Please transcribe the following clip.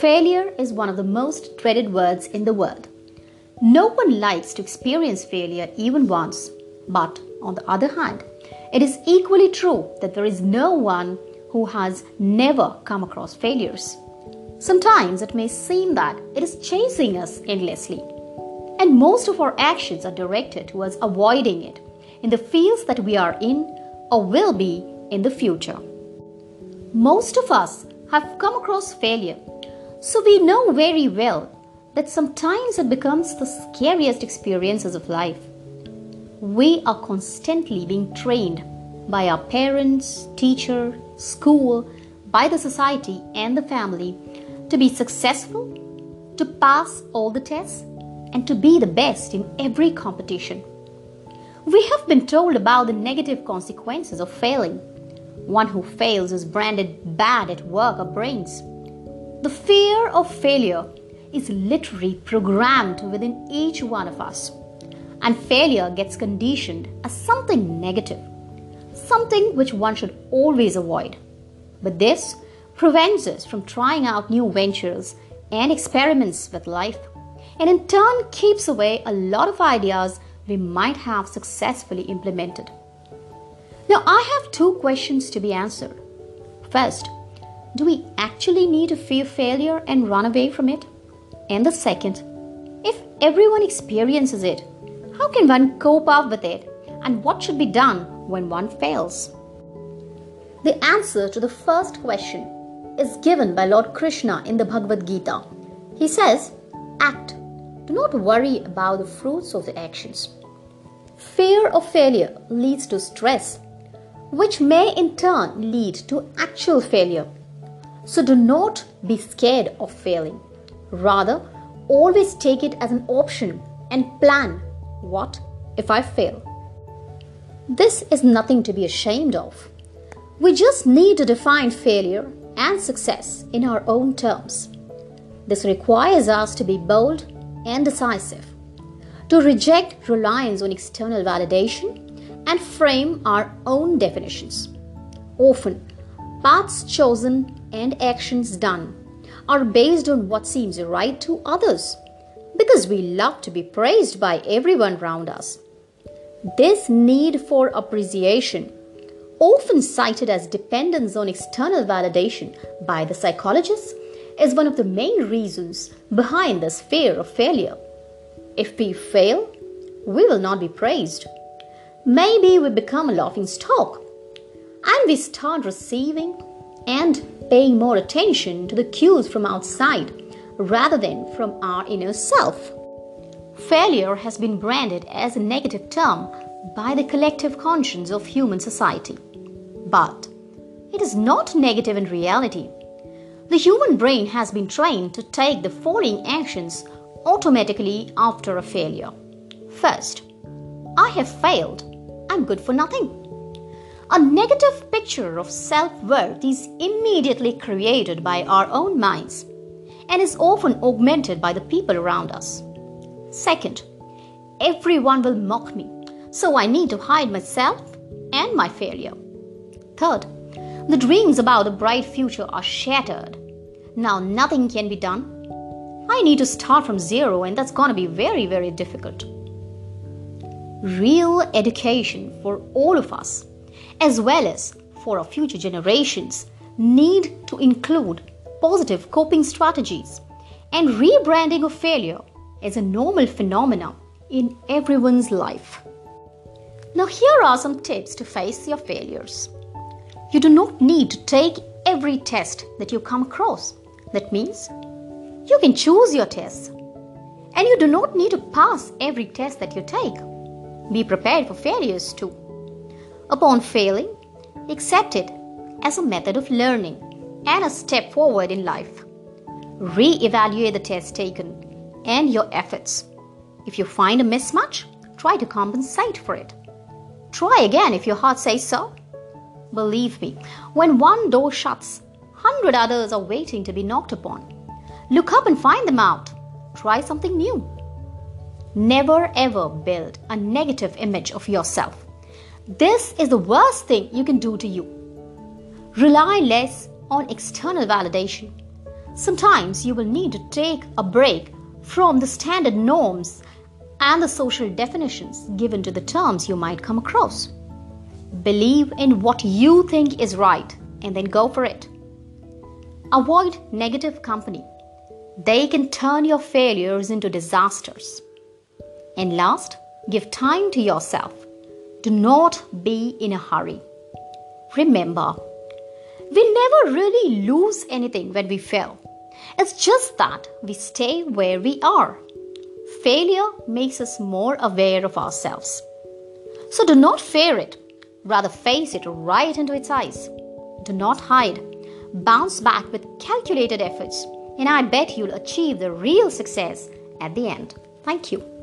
Failure is one of the most dreaded words in the world. No one likes to experience failure even once, but on the other hand, it is equally true that there is no one who has never come across failures. Sometimes it may seem that it is chasing us endlessly, and most of our actions are directed towards avoiding it in the fields that we are in or will be in the future. Most of us have come across failure, so we know very well that sometimes it becomes the scariest experiences of life. We are constantly being trained by our parents, teacher, school, by the society and the family to be successful, to pass all the tests, and to be the best in every competition. We have been told about the negative consequences of failing. One who fails is branded bad at work or brains. The fear of failure is literally programmed within each one of us, and failure gets conditioned as something negative, something which one should always avoid. But this prevents us from trying out new ventures and experiments with life, and in turn keeps away a lot of ideas we might have successfully implemented. Now, I have two questions to be answered. First, do we actually need to fear failure and run away from it? And the second, if everyone experiences it, how can one cope up with it and what should be done when one fails? The answer to the first question is given by Lord Krishna in the Bhagavad Gita. He says, Act. Do not worry about the fruits of the actions. Fear of failure leads to stress, which may in turn lead to actual failure. So do not be scared of failing. Rather, always take it as an option and plan what if I fail. This is nothing to be ashamed of. We just need to define failure and success in our own terms. This requires us to be bold and decisive, to reject reliance on external validation and frame our own definitions. Often, paths chosen and actions done are based on what seems right to others because we love to be praised by everyone around us. This need for appreciation often cited as dependence on external validation by the psychologists, is one of the main reasons behind this fear of failure. If we fail, we will not be praised. Maybe we become a laughing stock and we start receiving and paying more attention to the cues from outside rather than from our inner self. Failure has been branded as a negative term by the collective conscience of human society. But it is not negative in reality. The human brain has been trained to take the following actions automatically after a failure. First, I have failed. I'm good for nothing. A negative picture of self worth is immediately created by our own minds and is often augmented by the people around us. Second, everyone will mock me, so I need to hide myself and my failure. Third, the dreams about a bright future are shattered. Now nothing can be done. I need to start from zero, and that's to be very, very difficult. Real education for all of us, as well as for our future generations, need to include positive coping strategies and rebranding of failure as a normal phenomenon in everyone's life. Now, here are some tips to face your failures. You do not need to take every test that you come across. That means you can choose your tests. And you do not need to pass every test that you take. Be prepared for failures too. Upon failing, accept it as a method of learning and a step forward in life. Re evaluate the test taken and your efforts. If you find a mismatch, try to compensate for it. Try again if your heart says so, Believe me, when one door shuts, hundred others are waiting to be knocked upon. Look up and find them out. Try something new. Never ever build a negative image of yourself. This is the worst thing you can do to you. Rely less on external validation. Sometimes you will need to take a break from the standard norms and the social definitions given to the terms you might come across. Believe in what you think is right and then go for it. Avoid negative company. They can turn your failures into disasters. And last, give time to yourself. Do not be in a hurry. Remember, we never really lose anything when we fail. It's just that we stay where we are. Failure makes us more aware of ourselves. So do not fear it, rather, face it right into its eyes. Do not hide. Bounce back with calculated efforts, and I bet you'll achieve the real success at the end. Thank you.